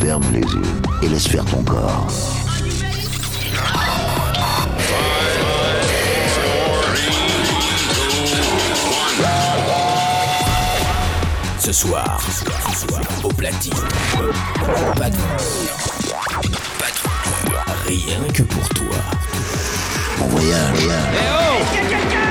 Ferme les yeux et laisse faire ton corps. Ce soir, ce soir, au platine, pas de pas de rien que pour toi. Bon voyage. Hey oh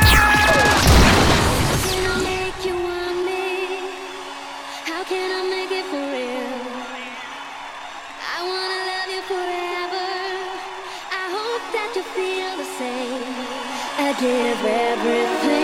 give everything.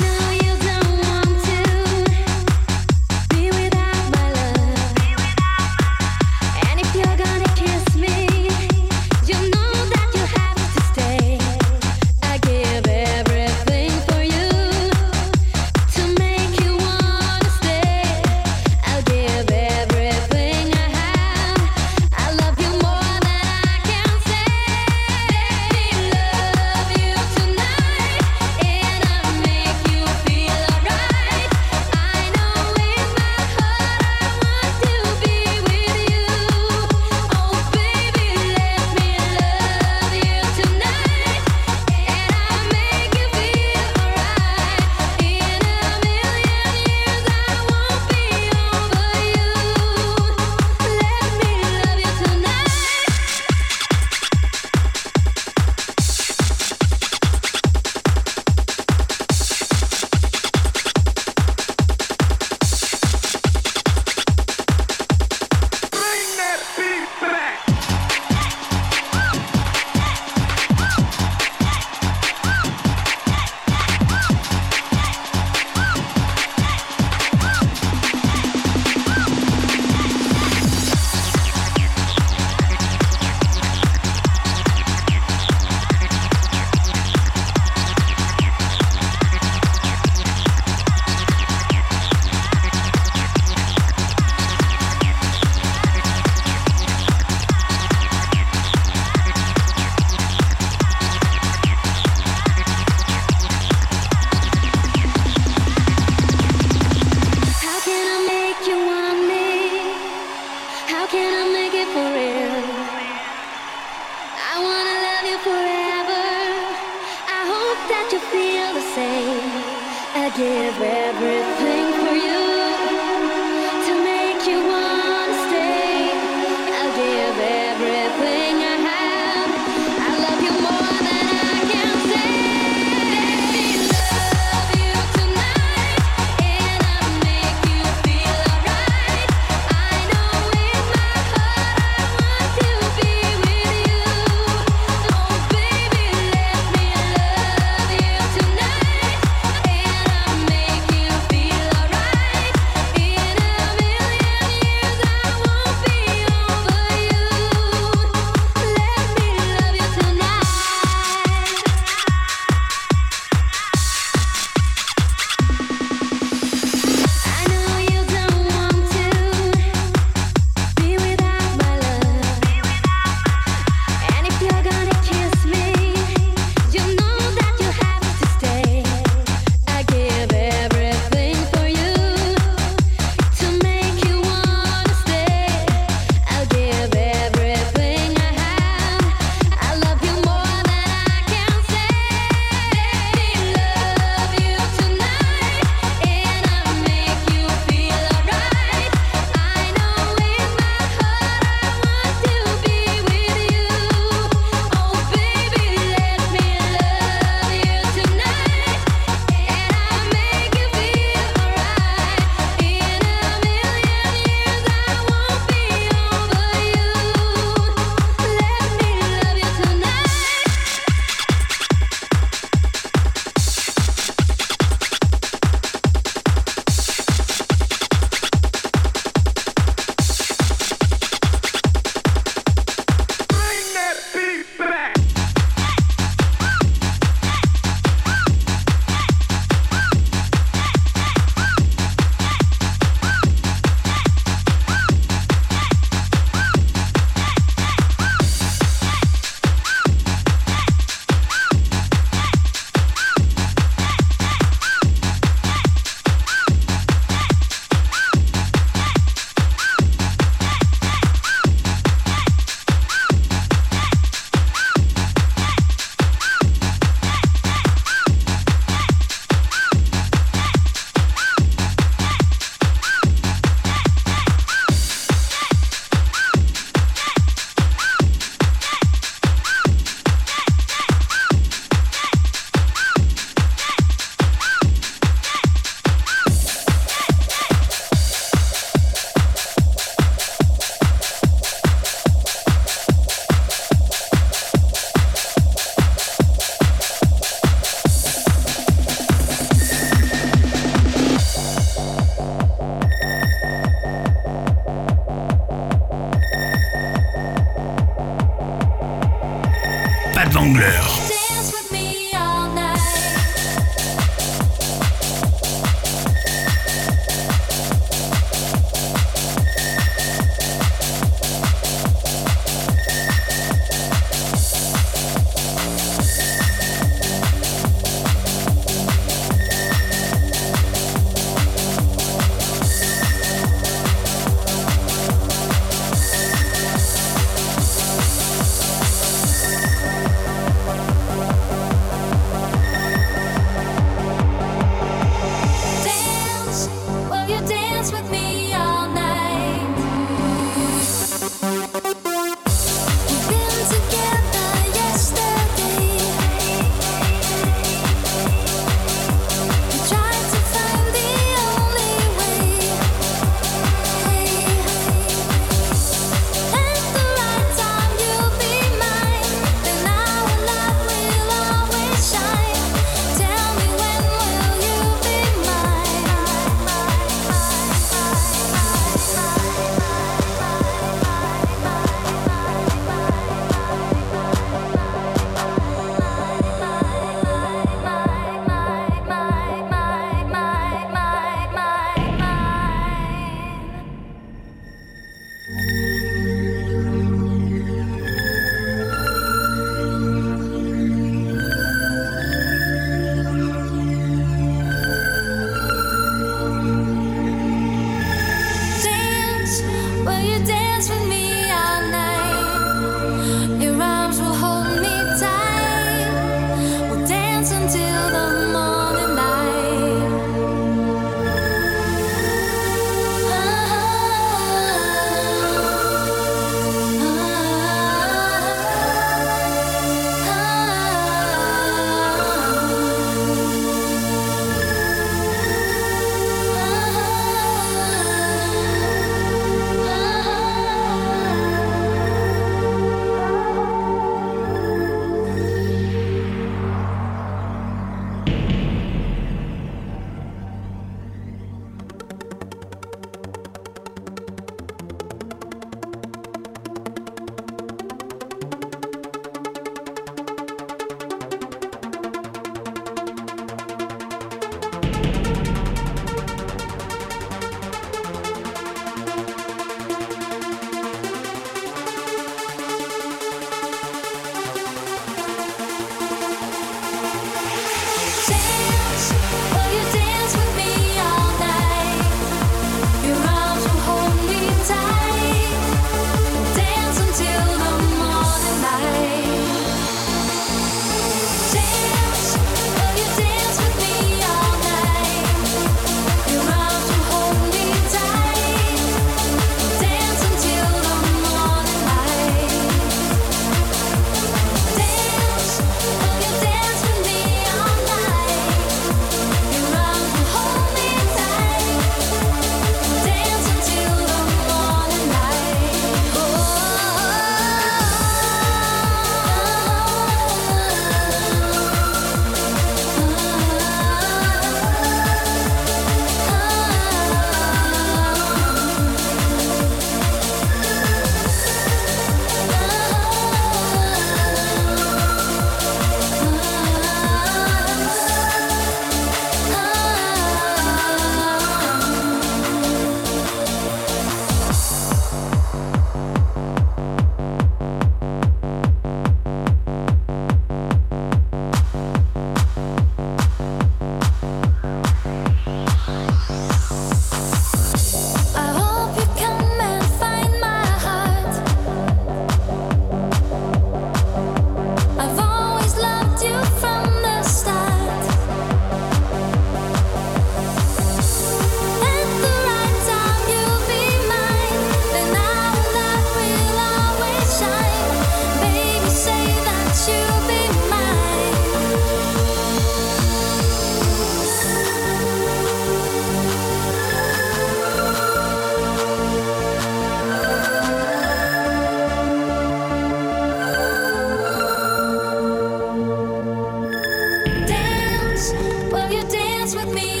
dance with me.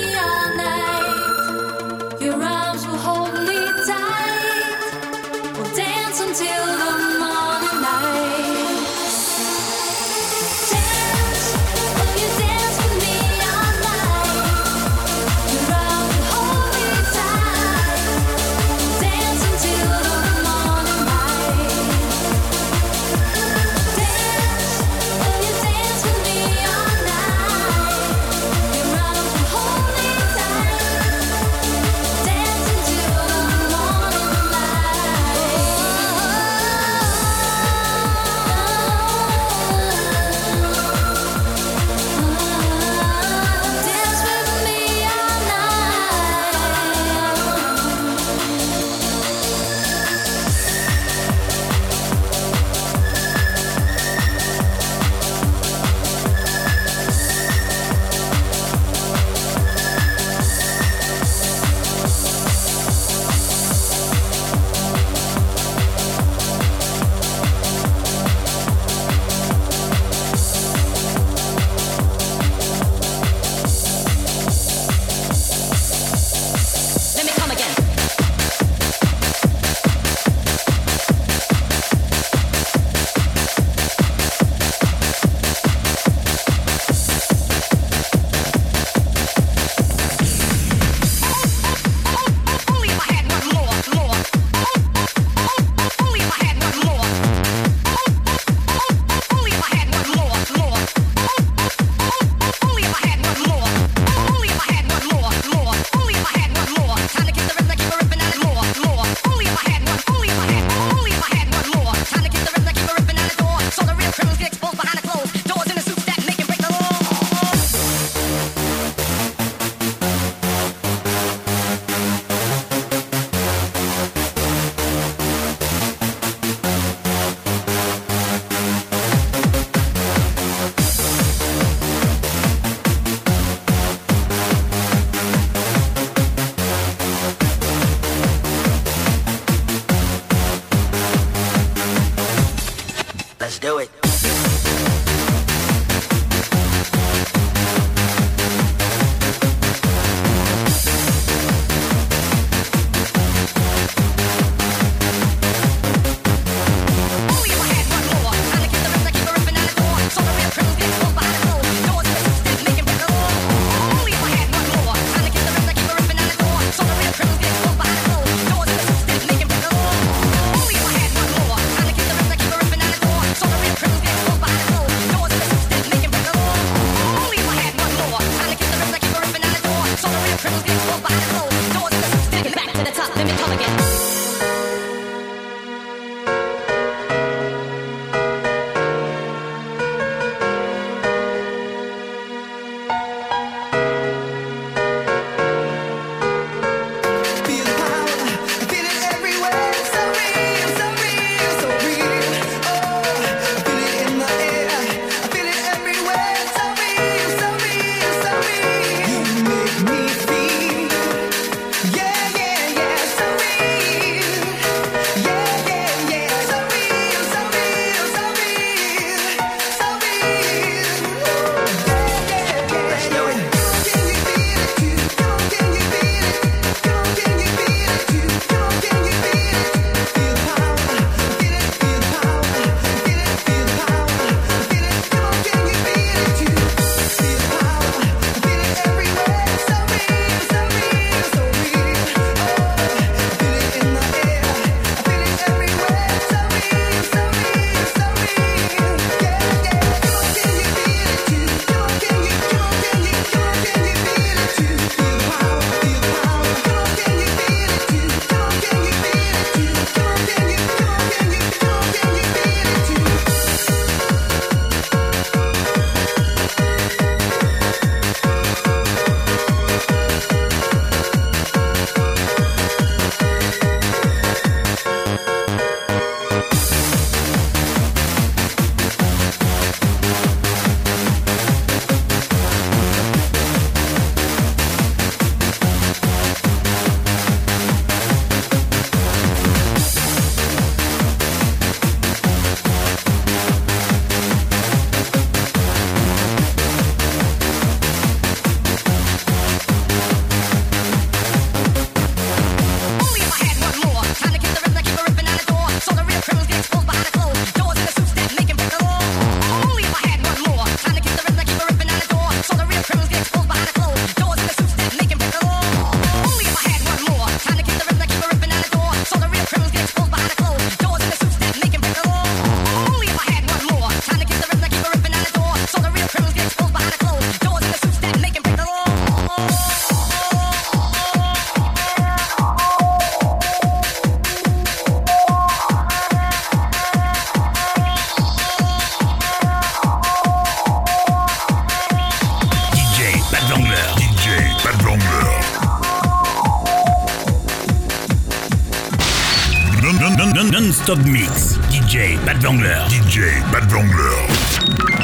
Top Mix. DJ Bad Wrangler. DJ Bad Wrangler.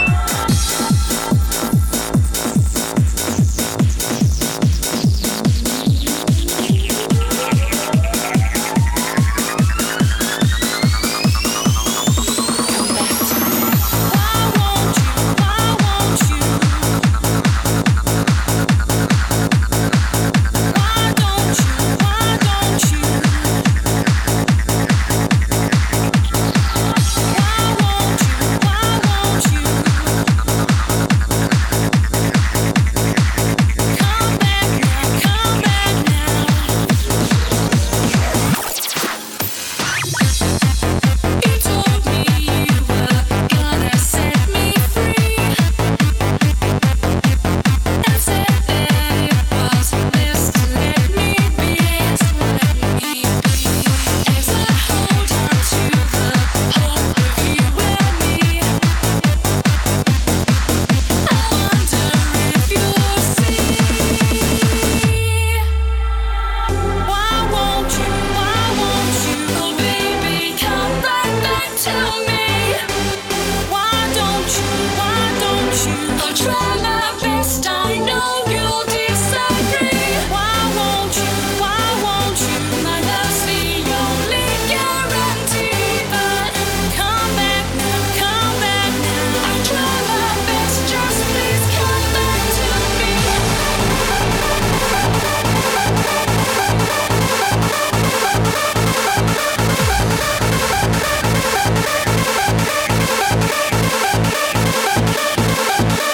バッタ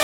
ー!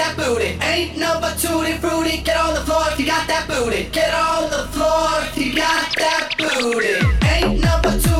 that booty. Ain't no but tutti fruity. Get on the floor if you got that booty. Get on the floor if you got that booty. Ain't no but tutti.